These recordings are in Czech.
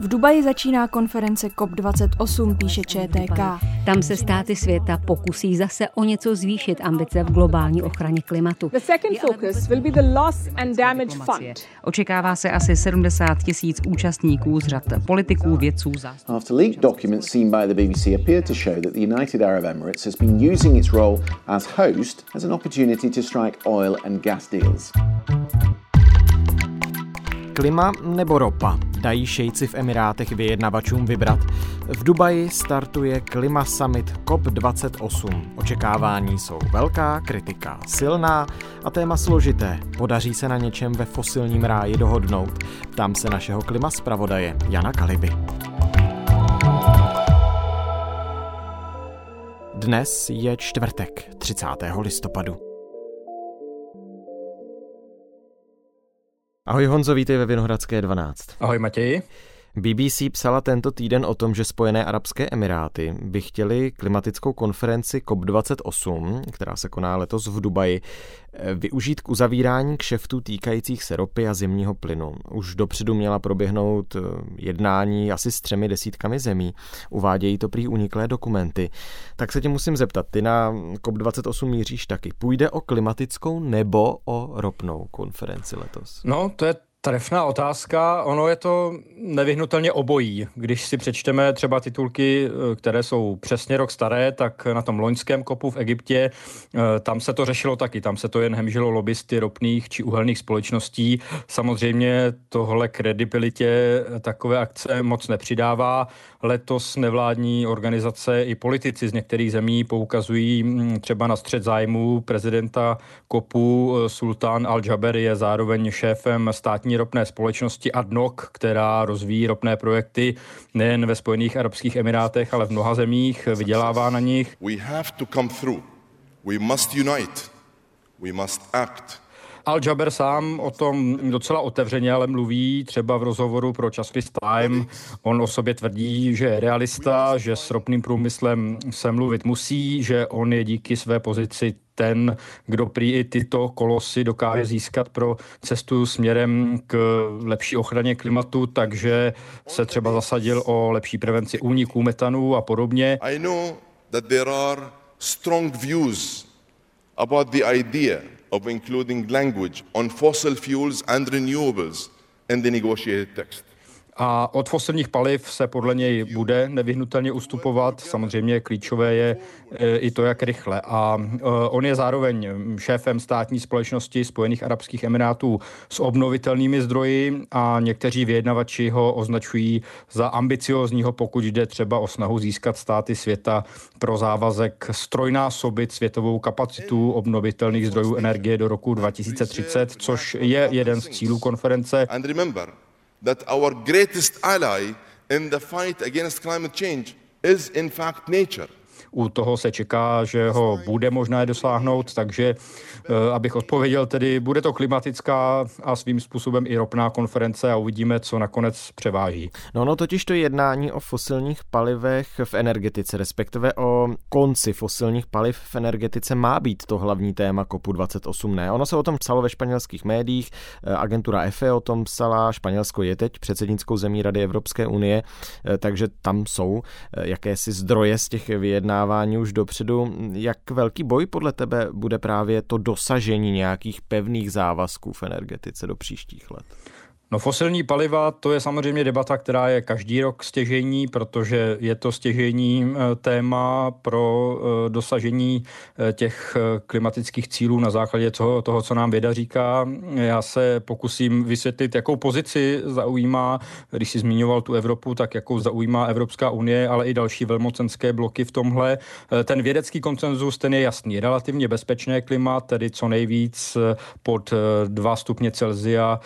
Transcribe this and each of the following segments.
V Dubaji začíná konference COP28, píše ČTK. Tam se státy světa pokusí zase o něco zvýšit ambice v globální ochraně klimatu. Očekává se asi 70 tisíc účastníků z řad politiků, vědců, zástupců. After leaked documents seen by the BBC appear to show that the United Arab Emirates has been using its role as host as an opportunity to strike oil and gas deals. Klima nebo ropa? Dají šejci v Emirátech vyjednavačům vybrat. V Dubaji startuje Klima Summit COP28. Očekávání jsou velká, kritika silná a téma složité. Podaří se na něčem ve fosilním ráji dohodnout. Tam se našeho klima zpravodaje Jana Kaliby. Dnes je čtvrtek, 30. listopadu. Ahoj Honzo, vítej ve Vinohradské 12. Ahoj Matěji. BBC psala tento týden o tom, že Spojené arabské emiráty by chtěli klimatickou konferenci COP28, která se koná letos v Dubaji, eh, využít k uzavírání kšeftů týkajících se ropy a zemního plynu. Už dopředu měla proběhnout eh, jednání asi s třemi desítkami zemí. Uvádějí to prý uniklé dokumenty. Tak se tě musím zeptat, ty na COP28 míříš taky. Půjde o klimatickou nebo o ropnou konferenci letos? No, to je Trefná otázka. Ono je to nevyhnutelně obojí. Když si přečteme třeba titulky, eh, které jsou přesně rok staré, tak na tom loňském kopu v Egyptě, eh, tam se to řešilo taky. Tam se to jen hemžilo lobbysty ropných či uhelných společností. Samozřejmě tohle kredibilitě takové akce moc nepřidává. Letos nevládní organizace i politici z některých zemí poukazují hm, třeba na střed zájmu prezidenta kopu. Eh, Sultán Al-Jaber je zároveň šéfem státní ropné společnosti ADNOC, která rozvíjí ropné projekty nejen ve Spojených Arabských Emirátech, ale v mnoha zemích, vydělává na nich. We have to come through. We must unite. We must act. Al-Jaber sám o tom docela otevřeně ale mluví, třeba v rozhovoru pro časopis Time. On o sobě tvrdí, že je realista, že s ropným průmyslem se mluvit musí, že on je díky své pozici ten, kdo prý i tyto kolosy dokáže získat pro cestu směrem k lepší ochraně klimatu, takže se třeba zasadil o lepší prevenci úniků metanu a podobně. I know that there are strong views about the idea of including language on fossil fuels and renewables in the negotiated text. A od fosilních paliv se podle něj bude nevyhnutelně ustupovat. Samozřejmě klíčové je e, i to, jak rychle. A e, on je zároveň šéfem státní společnosti Spojených Arabských Emirátů s obnovitelnými zdroji a někteří vyjednavači ho označují za ambiciozního, pokud jde třeba o snahu získat státy světa pro závazek strojnásobit světovou kapacitu obnovitelných zdrojů energie do roku 2030, což je jeden z cílů konference that our greatest ally in the fight against climate change is in fact nature. U toho se čeká, že ho bude možné dosáhnout, takže eh, abych odpověděl, tedy bude to klimatická a svým způsobem i ropná konference a uvidíme, co nakonec převáží. No, no totiž to jednání o fosilních palivech v energetice, respektive o konci fosilních paliv v energetice má být to hlavní téma COP28, ne? Ono se o tom psalo ve španělských médiích, eh, agentura EFE o tom psala, Španělsko je teď předsednickou zemí Rady Evropské unie, eh, takže tam jsou jakési zdroje z těch vyjednávání vyjednávání už dopředu. Jak velký boj podle tebe bude právě to dosažení nějakých pevných závazků v energetice do příštích let? No fosilní paliva, to je samozřejmě debata, která je každý rok stěžení, protože je to stěžení eh, téma pro eh, dosažení eh, těch klimatických cílů na základě toho, toho, co nám věda říká. Já se pokusím vysvětlit, jakou pozici zaujímá, když si zmiňoval tu Evropu, tak jakou zaujímá Evropská unie, ale i další velmocenské bloky v tomhle. Ten vědecký koncenzus, ten je jasný. Relativně bezpečné klima, tedy co nejvíc pod 2 stupně Celzia,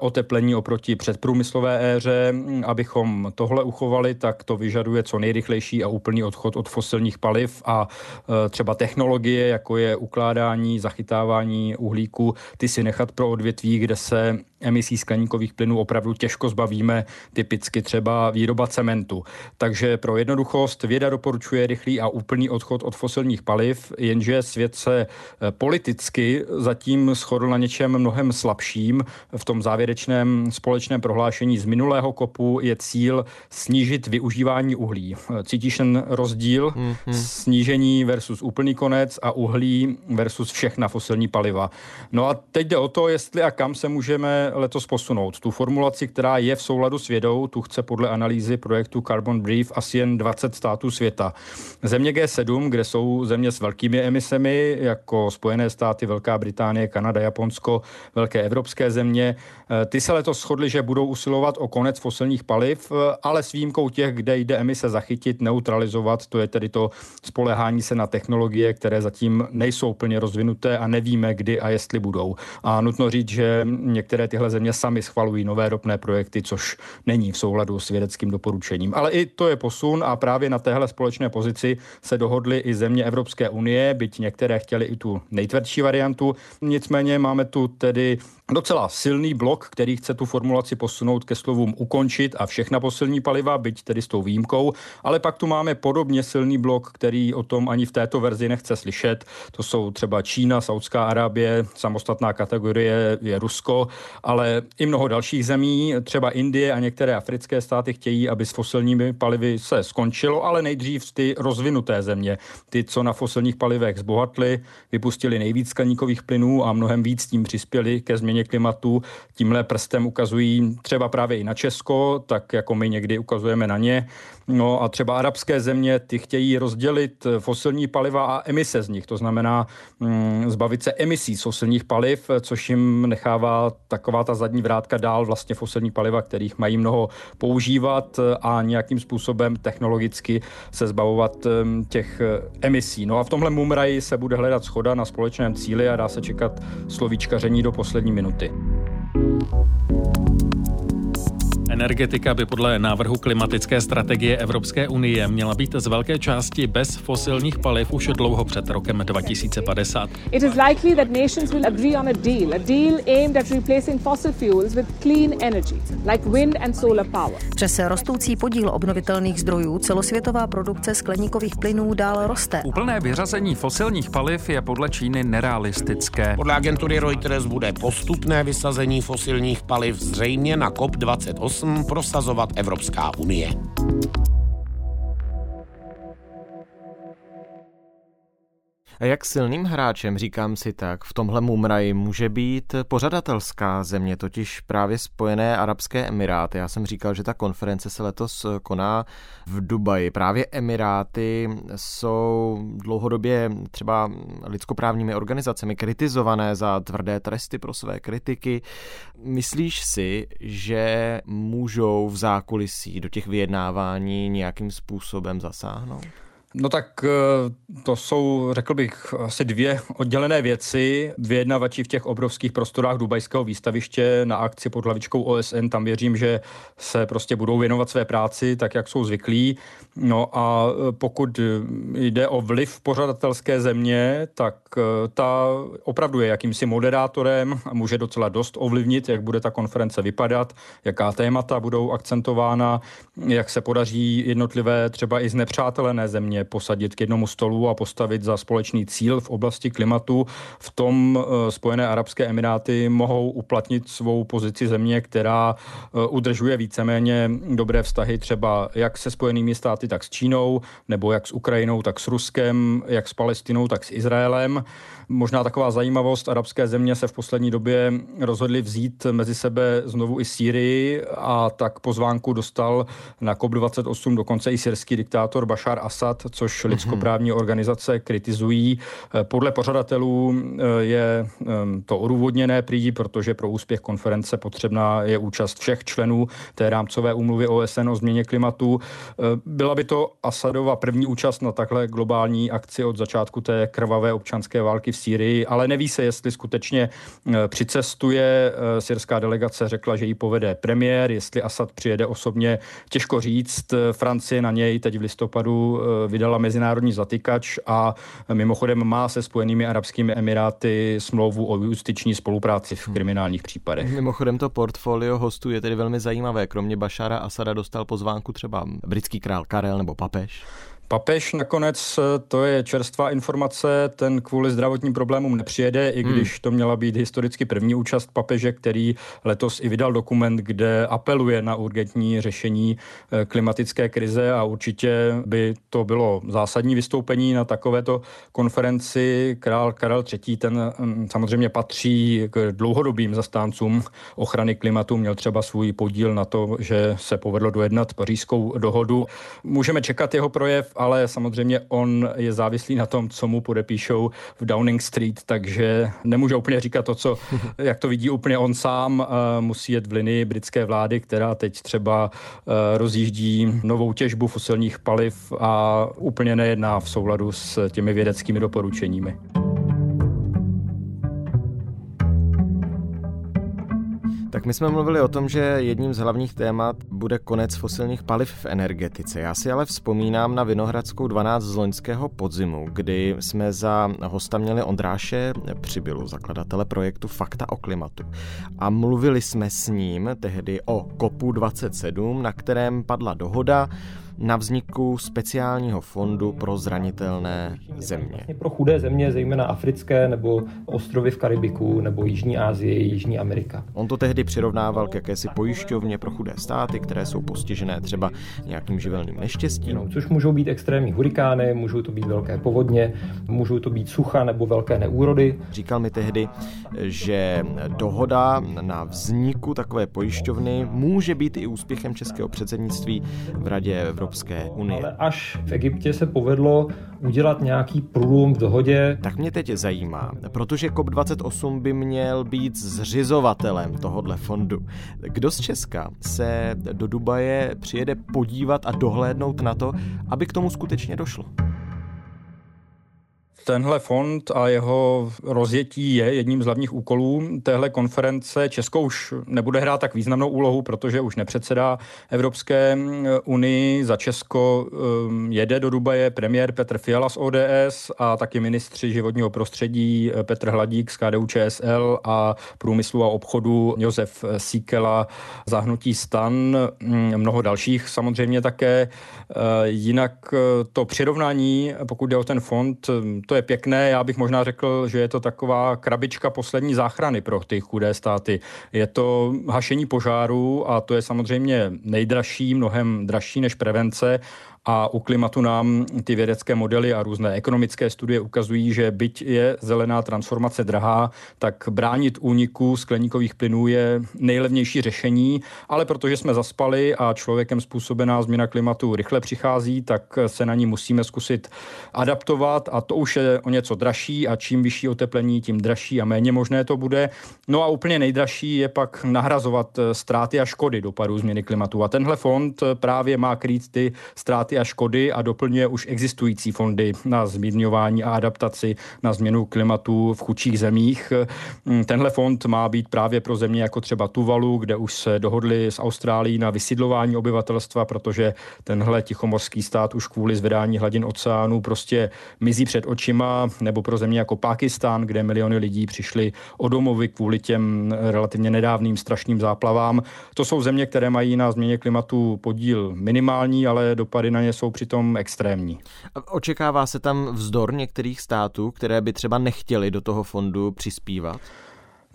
oteplení zrychlení oproti předprůmyslové éře. Abychom tohle uchovali, tak to vyžaduje co nejrychlejší a úplný odchod od fosilních paliv a e, třeba technologie, jako je ukládání, zachytávání uhlíku, ty si nechat pro odvětví, kde se emisí skleníkových plynů opravdu těžko zbavíme, typicky třeba výroba cementu. Takže pro jednoduchost věda doporučuje rychlý a úplný odchod od fosilních paliv, jenže svět se eh, politicky zatím shodl na něčem mnohem slabším. V tom závěrečném společném prohlášení z minulého kopu je cíl snížit využívání uhlí. Cítíš ten rozdíl? Mm-hmm. Snížení versus úplný konec a uhlí versus všechna fosilní paliva. No a teď jde o to, jestli a kam se můžeme letos posunout. Tu formulaci, která je v souladu s vědou, tu chce podle analýzy projektu Carbon Brief asi jen 20 států světa. Země G7, kde jsou země s velkými emisemi, jako Spojené státy, Velká Británie, Kanada, Japonsko, velké evropské země, eh, ty se letos shodly, že budou usilovat o konec fosilních paliv, eh, ale s výjimkou těch, kde jde emise zachytit, neutralizovat, to je tedy to spolehání se na technologie, které zatím nejsou plně rozvinuté a nevíme, kdy a jestli budou. A nutno říct, že některé tyhle země sami schvalují nové ropné projekty, což není v souladu s vědeckým doporučením. Ale i to je posun a právě na téhle společné pozici se dohodly i země Evropské unie, byť některé chtěli i tu nejtvrdší variantu. Nicméně máme tu tedy docela silný blok, který chce tu formulaci posunout ke slovům ukončit a všechna posilní paliva, byť tedy s tou výjimkou, ale pak tu máme podobně silný blok, který o tom ani v této verzi nechce slyšet. To jsou třeba Čína, Saudská Arábie, samostatná kategorie je Rusko, ale i mnoho dalších zemí, třeba Indie a některé africké státy chtějí, aby s fosilními palivy se skončilo, ale nejdřív ty rozvinuté země, ty, co na fosilních palivech zbohatly, vypustili nejvíc skleníkových plynů a mnohem víc tím přispěli ke změně změně klimatu. Tímhle prstem ukazují třeba právě i na Česko, tak jako my někdy ukazujeme na ně. No a třeba arabské země, ty chtějí rozdělit fosilní paliva a emise z nich. To znamená mm, zbavit se emisí z fosilních paliv, což jim nechává taková ta zadní vrátka dál vlastně fosilní paliva, kterých mají mnoho používat a nějakým způsobem technologicky se zbavovat těch emisí. No a v tomhle mumraji se bude hledat schoda na společném cíli a dá se čekat slovíčkaření do poslední minuty. 乗って。Energetika by podle návrhu klimatické strategie Evropské unie měla být z velké části bez fosilních paliv už dlouho před rokem 2050. It is likely that nations will agree on a deal, a deal aimed at replacing fossil fuels with clean energy, like wind and solar power. Přes rostoucí podíl obnovitelných zdrojů celosvětová produkce skleníkových plynů dál roste. Úplné vyřazení fosilních paliv je podle Číny nerealistické. Podle agentury Reuters bude postupné vysazení fosilních paliv zřejmě na COP28 prosazovat Evropská unie. A jak silným hráčem, říkám si tak, v tomhle mumraji může být pořadatelská země, totiž právě Spojené Arabské Emiráty. Já jsem říkal, že ta konference se letos koná v Dubaji. Právě Emiráty jsou dlouhodobě třeba lidskoprávními organizacemi kritizované za tvrdé tresty pro své kritiky. Myslíš si, že můžou v zákulisí do těch vyjednávání nějakým způsobem zasáhnout? No tak eh, to jsou, řekl bych, asi dvě oddělené věci. Vyjednavači v těch obrovských prostorách Dubajského výstaviště na akci pod hlavičkou OSN, tam věřím, že se prostě budou věnovat své práci tak, jak jsou zvyklí. No a eh, pokud jde o vliv pořadatelské země, tak eh, ta opravdu je jakýmsi moderátorem a může docela dost ovlivnit, jak bude ta konference vypadat, jaká témata budou akcentována, jak se podaří jednotlivé třeba i znepřátelené země posadit k jednomu stolu a postavit za společný cíl v oblasti klimatu. V tom eh, Spojené Arabské Emiráty mohou uplatnit svou pozici země, která eh, udržuje víceméně dobré vztahy třeba jak se Spojenými státy, tak s Čínou, nebo jak s Ukrajinou, tak s Ruskem, jak s Palestinou, tak s Izraelem. Možná taková zajímavost, arabské země se v poslední době rozhodly vzít mezi sebe znovu i Sýrii a tak pozvánku dostal na COP28 dokonce i syrský diktátor Bashar Assad, což lidskoprávní organizace kritizují. Podle pořadatelů je to odůvodněné prý, protože pro úspěch konference potřebná je účast všech členů té rámcové úmluvy OSN o změně klimatu. Byla by to Asadova první účast na takhle globální akci od začátku té krvavé občanské války v Sýrii, ale neví se, jestli skutečně přicestuje. Syrská delegace řekla, že ji povede premiér, jestli Asad přijede osobně, těžko říct. Francie na něj teď v listopadu vydala mezinárodní zatykač a mimochodem má se Spojenými arabskými emiráty smlouvu o justiční spolupráci v kriminálních případech. Mimochodem to portfolio hostů je tedy velmi zajímavé. Kromě Bašara Asada dostal pozvánku třeba britský král Karel nebo papež. Papež nakonec, to je čerstvá informace, ten kvůli zdravotním problémům nepřijede, i hmm. když to měla být historicky první účast papeže, který letos i vydal dokument, kde apeluje na urgentní řešení eh, klimatické krize a určitě by to bylo zásadní vystoupení na takovéto konferenci. Král Karel III. ten hm, samozřejmě patří k dlouhodobým zastáncům ochrany klimatu, měl třeba svůj podíl na to, že se povedlo dojednat pařížskou dohodu. Můžeme čekat jeho projev, ale samozřejmě on je závislý na tom, co mu podepíšou v Downing Street, takže nemůže úplně říkat to, co, jak to vidí úplně on sám. Musí jet v linii britské vlády, která teď třeba eh, rozjíždí novou těžbu fosilních paliv a úplně nejedná v souladu s těmi vědeckými doporučeními. Tak my jsme mluvili o tom, že jedním z hlavních témat bude konec fosilních paliv v energetice. Já si ale vzpomínám na Vinohradskou 12 z loňského podzimu, kdy jsme za hosta měli Ondráše Přibylu, zakladatele projektu Fakta o klimatu. A mluvili jsme s ním tehdy o COPu 27, na kterém padla dohoda, na vzniku speciálního fondu pro zranitelné země. Vlastně pro chudé země, zejména africké nebo ostrovy v Karibiku nebo Jižní Asie, Jižní Amerika. On to tehdy přirovnával k jakési pojišťovně pro chudé státy, které jsou postižené třeba nějakým živelným neštěstím. No, což můžou být extrémní hurikány, můžou to být velké povodně, můžou to být sucha nebo velké neúrody. Říkal mi tehdy, že dohoda na vzniku takové pojišťovny může být i úspěchem českého předsednictví v Radě Evropské Evropské unie. Ale až v Egyptě se povedlo udělat nějaký průlom v dohodě. Tak mě teď zajímá, protože COP28 by měl být zřizovatelem tohohle fondu. Kdo z Česka se do Dubaje přijede podívat a dohlédnout na to, aby k tomu skutečně došlo? Tenhle fond a jeho rozjetí je jedním z hlavních úkolů téhle konference. Česko už nebude hrát tak významnou úlohu, protože už nepředsedá Evropské unii. Za Česko um, jede do Dubaje premiér Petr Fiala z ODS a taky ministři životního prostředí Petr Hladík z KDU ČSL a průmyslu a obchodu Josef Síkela zahnutí stan, mnoho dalších samozřejmě také. Uh, jinak uh, to přirovnání, pokud jde o ten fond, to to je pěkné. Já bych možná řekl, že je to taková krabička poslední záchrany pro ty chudé státy. Je to hašení požáru a to je samozřejmě nejdražší, mnohem dražší než prevence a u klimatu nám ty vědecké modely a různé ekonomické studie ukazují, že byť je zelená transformace drahá, tak bránit úniku skleníkových plynů je nejlevnější řešení, ale protože jsme zaspali a člověkem způsobená změna klimatu rychle přichází, tak se na ní musíme zkusit adaptovat a to už je o něco dražší a čím vyšší oteplení, tím dražší a méně možné to bude. No a úplně nejdražší je pak nahrazovat ztráty a škody dopadů změny klimatu. A tenhle fond právě má krýt ty ztráty ztráty a škody a doplňuje už existující fondy na zmírňování a adaptaci na změnu klimatu v chudších zemích. Mm, tenhle fond má být právě pro země jako třeba Tuvalu, kde už se dohodli s Austrálií na vysidlování obyvatelstva, protože tenhle tichomorský stát už kvůli zvedání hladin oceánu prostě mizí před očima, nebo pro země jako Pákistán, kde miliony lidí přišli o domovy kvůli těm relativně nedávným strašným záplavám. To jsou země, které mají na změně klimatu podíl minimální, ale dopady na ně jsou přitom extrémní. Očekává se tam vzdor některých států, které by třeba nechtěli do toho fondu přispívat?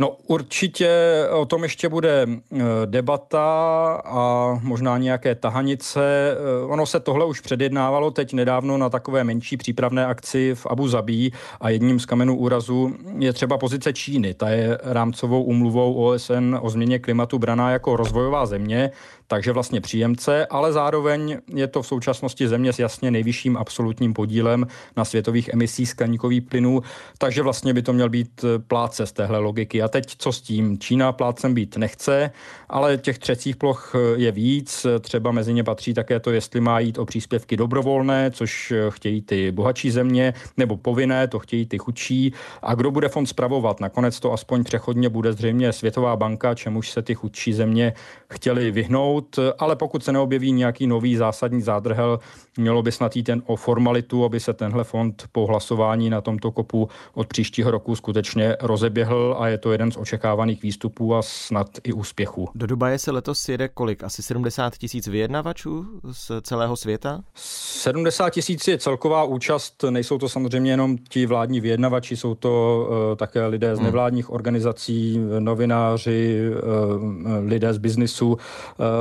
No určitě o tom ještě bude eh, debata a možná nějaké tahanice. Eh, ono se tohle už předjednávalo teď nedávno na takové menší přípravné akci v Abu Zabí a jedním z kamenů úrazu je třeba pozice Číny. Ta je rámcovou umluvou OSN o změně klimatu braná jako rozvojová země takže vlastně příjemce, ale zároveň je to v současnosti země s jasně nejvyšším absolutním podílem na světových emisí skleníkových plynů, takže vlastně by to měl být eh, pláce z téhle logiky. A teď co s tím? Čína plácem být nechce, ale těch třecích ploch eh, je víc. Třeba mezi ně patří také to, jestli má jít o příspěvky dobrovolné, což eh, chtějí ty bohatší země, nebo povinné, to chtějí ty chudší. A kdo bude fond spravovat? Nakonec to aspoň přechodně bude zřejmě Světová banka, čemuž se ty chudší země chtěli vyhnout ale pokud se neobjeví nějaký nový zásadní zádrhel, mělo by snad jít jen o formalitu, aby se tenhle fond po hlasování na tomto kopu od příštího roku skutečně rozeběhl a je to jeden z očekávaných výstupů a snad i úspěchů. Do Dubaje se letos jede kolik? Asi 70 tisíc vyjednavačů z celého světa? 70 tisíc je celková účast, nejsou to samozřejmě jenom ti vládní vyjednavači, jsou to uh, také lidé z hmm. nevládních organizací, novináři, uh, lidé z biznisu uh,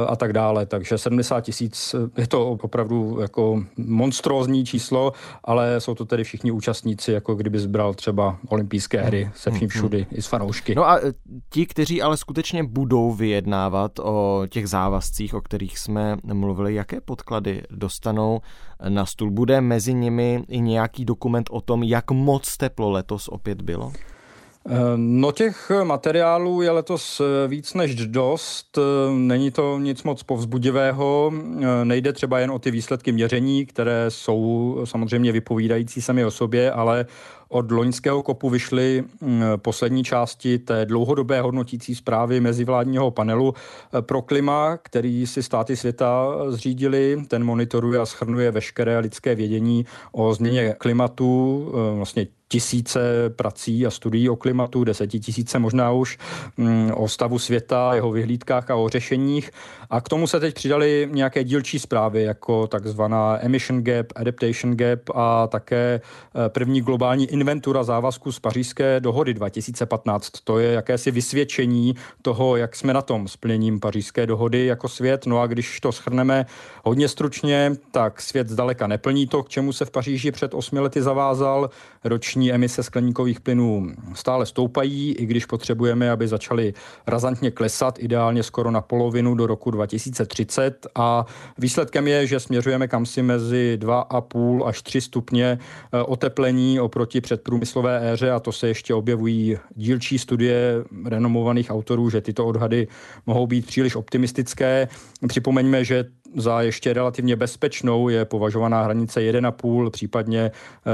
a tak dále. Takže 70 tisíc je to opravdu jako monstrózní číslo, ale jsou to tedy všichni účastníci, jako kdyby zbral třeba olympijské hry se vším všudy, i s fanoušky. No a e, ti, kteří ale skutečně budou vyjednávat o těch závazcích, o kterých jsme mluvili, jaké podklady dostanou na stůl? Bude mezi nimi i nějaký dokument o tom, jak moc teplo letos opět bylo? No těch materiálů je letos víc než dost. Není to nic moc povzbudivého. Nejde třeba jen o ty výsledky měření, které jsou samozřejmě vypovídající sami o sobě, ale od loňského kopu vyšly mm, poslední části té dlouhodobé hodnotící zprávy mezivládního panelu pro klima, který si státy světa zřídili. Ten monitoruje a schrnuje veškeré lidské vědění o změně klimatu, vlastně tisíce prací a studií o klimatu, desetitisíce možná už, mm, o stavu světa, jeho vyhlídkách a o řešeních. A k tomu se teď přidali nějaké dílčí zprávy, jako takzvaná emission gap, adaptation gap a také eh, první globální inventura závazků z pařížské dohody 2015. To je jakési vysvědčení toho, jak jsme na tom s plněním pařížské dohody jako svět. No a když to schrneme hodně stručně, tak svět zdaleka neplní to, k čemu se v Paříži před osmi lety zavázal. Roční roční emise skleníkových plynů stále stoupají, i když potřebujeme, aby začaly razantně klesat, ideálně skoro na polovinu do roku 2030 a výsledkem je, že směřujeme kam si mezi 2,5 až 3 stupně eh, oteplení oproti předprůmyslové éře a to se ještě objevují dílčí studie renomovaných autorů, že tyto odhady mohou být příliš optimistické. Připomeňme, že za ještě relativně bezpečnou je považovaná hranice 1,5, případně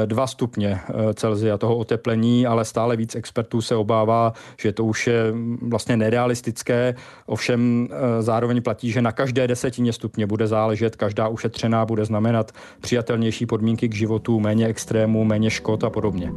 2 eh, stupně eh, Celsia toho oteplení, ale stále víc expertů se obává, že to už je mm, vlastně nerealistické. Ovšem eh, zároveň platí, že na každé desetině stupně bude záležet, každá ušetřená bude znamenat přijatelnější podmínky k životu, méně extrémů, méně škod a podobně.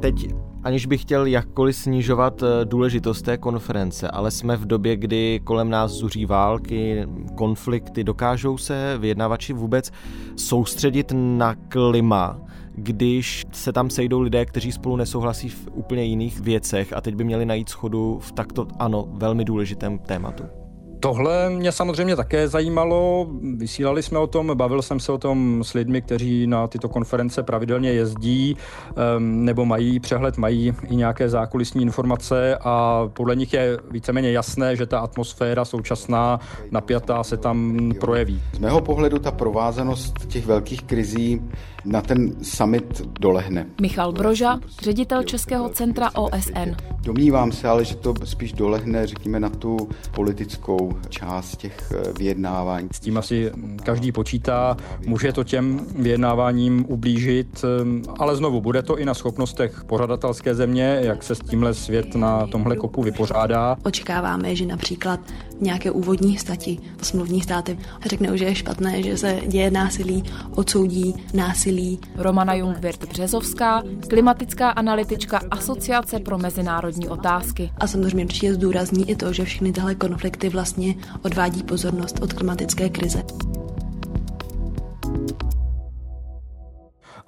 Teď aniž bych chtěl jakkoliv snižovat eh, důležitost té konference, ale jsme v době, kdy kolem nás zuří války, konflikty, dokážou se vyjednavači vůbec soustředit na klima, když se tam sejdou lidé, kteří spolu nesouhlasí v úplně jiných věcech a teď by měli najít schodu v takto, ano, velmi důležitém tématu. Tohle mě samozřejmě také zajímalo. Vysílali jsme o tom, bavil jsem se o tom s lidmi, kteří na tyto konference pravidelně jezdí ehm, nebo mají přehled, mají i nějaké zákulisní informace a podle nich je víceméně jasné, že ta atmosféra současná napjatá se tam projeví. Z mého pohledu ta provázanost těch velkých krizí na ten summit dolehne. Michal Broža, ředitel Českého centra OSN. Domnívám se ale, že to spíš dolehne, řekněme, na tu politickou část těch eh, vyjednávání. S tím asi každý počítá, může to těm vyjednáváním ublížit, eh, ale znovu, bude to i na schopnostech pořadatelské země, jak se s tímhle svět na tomhle kopu vypořádá. Očekáváme, že například nějaké úvodní stati smluvní státy řeknou, že je špatné, že se děje násilí, odsoudí násilí. Romana Jungwirth Březovská, klimatická analytička Asociace pro mezinárodní otázky. A samozřejmě určitě zdůrazní i to, že všechny tyhle konflikty vlastně odvádí pozornost od klimatické krize.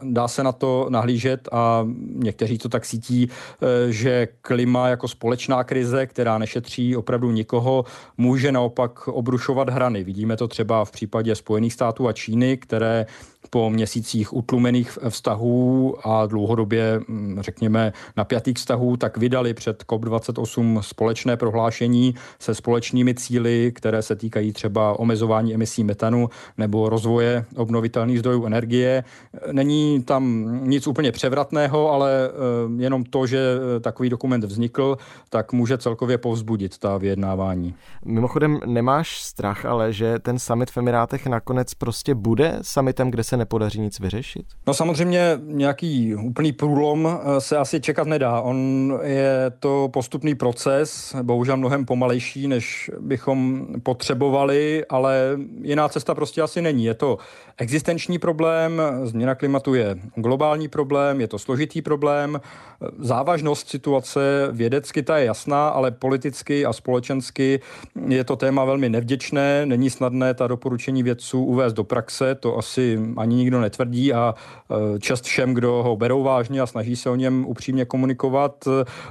dá se na to nahlížet a někteří to tak cítí, eh, že klima jako společná krize, která nešetří opravdu nikoho, může naopak obrušovat hrany. Vidíme to třeba v případě Spojených států a Číny, které po měsících utlumených vztahů a dlouhodobě, mm, řekněme, napjatých vztahů, tak vydali před COP28 společné prohlášení se společnými cíly, které se týkají třeba omezování emisí metanu nebo rozvoje obnovitelných zdrojů energie. Není tam nic úplně převratného, ale eh, jenom to, že eh, takový dokument vznikl, tak může celkově povzbudit ta vyjednávání. Mimochodem nemáš strach, ale že ten summit v Emirátech nakonec prostě bude summitem, kde se nepodaří nic vyřešit? No samozřejmě nějaký úplný průlom eh, se asi čekat nedá. On je to postupný proces, bohužel mnohem pomalejší, než bychom potřebovali, ale jiná cesta prostě asi není. Je to existenční problém, změna klimatu je globální problém, je to složitý problém, závažnost situace vědecky ta je jasná, ale politicky a společensky je to téma velmi nevděčné, není snadné ta doporučení vědců uvést do praxe, to asi ani nikdo netvrdí a e, čest všem, kdo ho berou vážně a snaží se o něm upřímně komunikovat.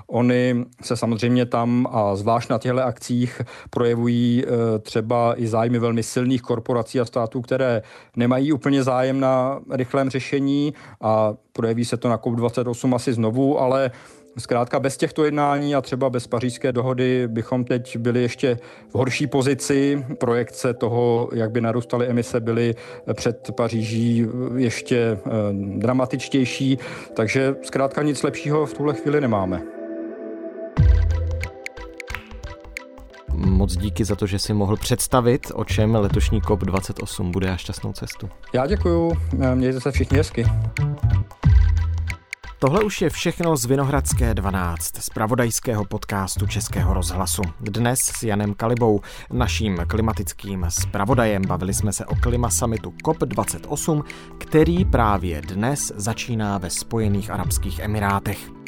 Oni se samozřejmě tam a zvlášť na těchto akcích projevují e, třeba i zájmy velmi silných korporací a států, které nemají úplně zájem na rychlém řešení a projeví se to na COP28 asi znovu, ale Zkrátka bez těchto jednání a třeba bez pařížské dohody bychom teď byli ještě v horší pozici. Projekce toho, jak by narůstaly emise, byly před Paříží ještě eh, dramatičtější, takže zkrátka nic lepšího v tuhle chvíli nemáme. Moc díky za to, že si mohl představit, o čem letošní COP28 bude a šťastnou cestu. Já děkuju, mějte se všichni hezky. Tohle už je všechno z Vinohradské 12, z pravodajského podcastu Českého rozhlasu. Dnes s Janem Kalibou, naším klimatickým zpravodajem. Bavili jsme se o klima summitu COP28, který právě dnes začíná ve Spojených Arabských Emirátech.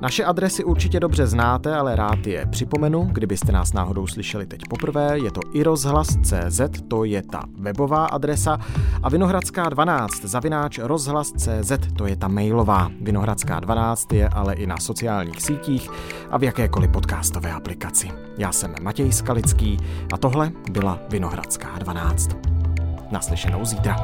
Naše adresy určitě dobře znáte, ale rád je připomenu, kdybyste nás náhodou slyšeli teď poprvé, je to i rozhlas.cz, to je ta webová adresa a Vinohradská 12 zavináč rozhlas.cz, to je ta mailová. Vinohradská 12 je ale i na sociálních sítích a v jakékoliv podcastové aplikaci. Já jsem Matěj Skalický a tohle byla Vinohradská 12. Naslyšenou zítra.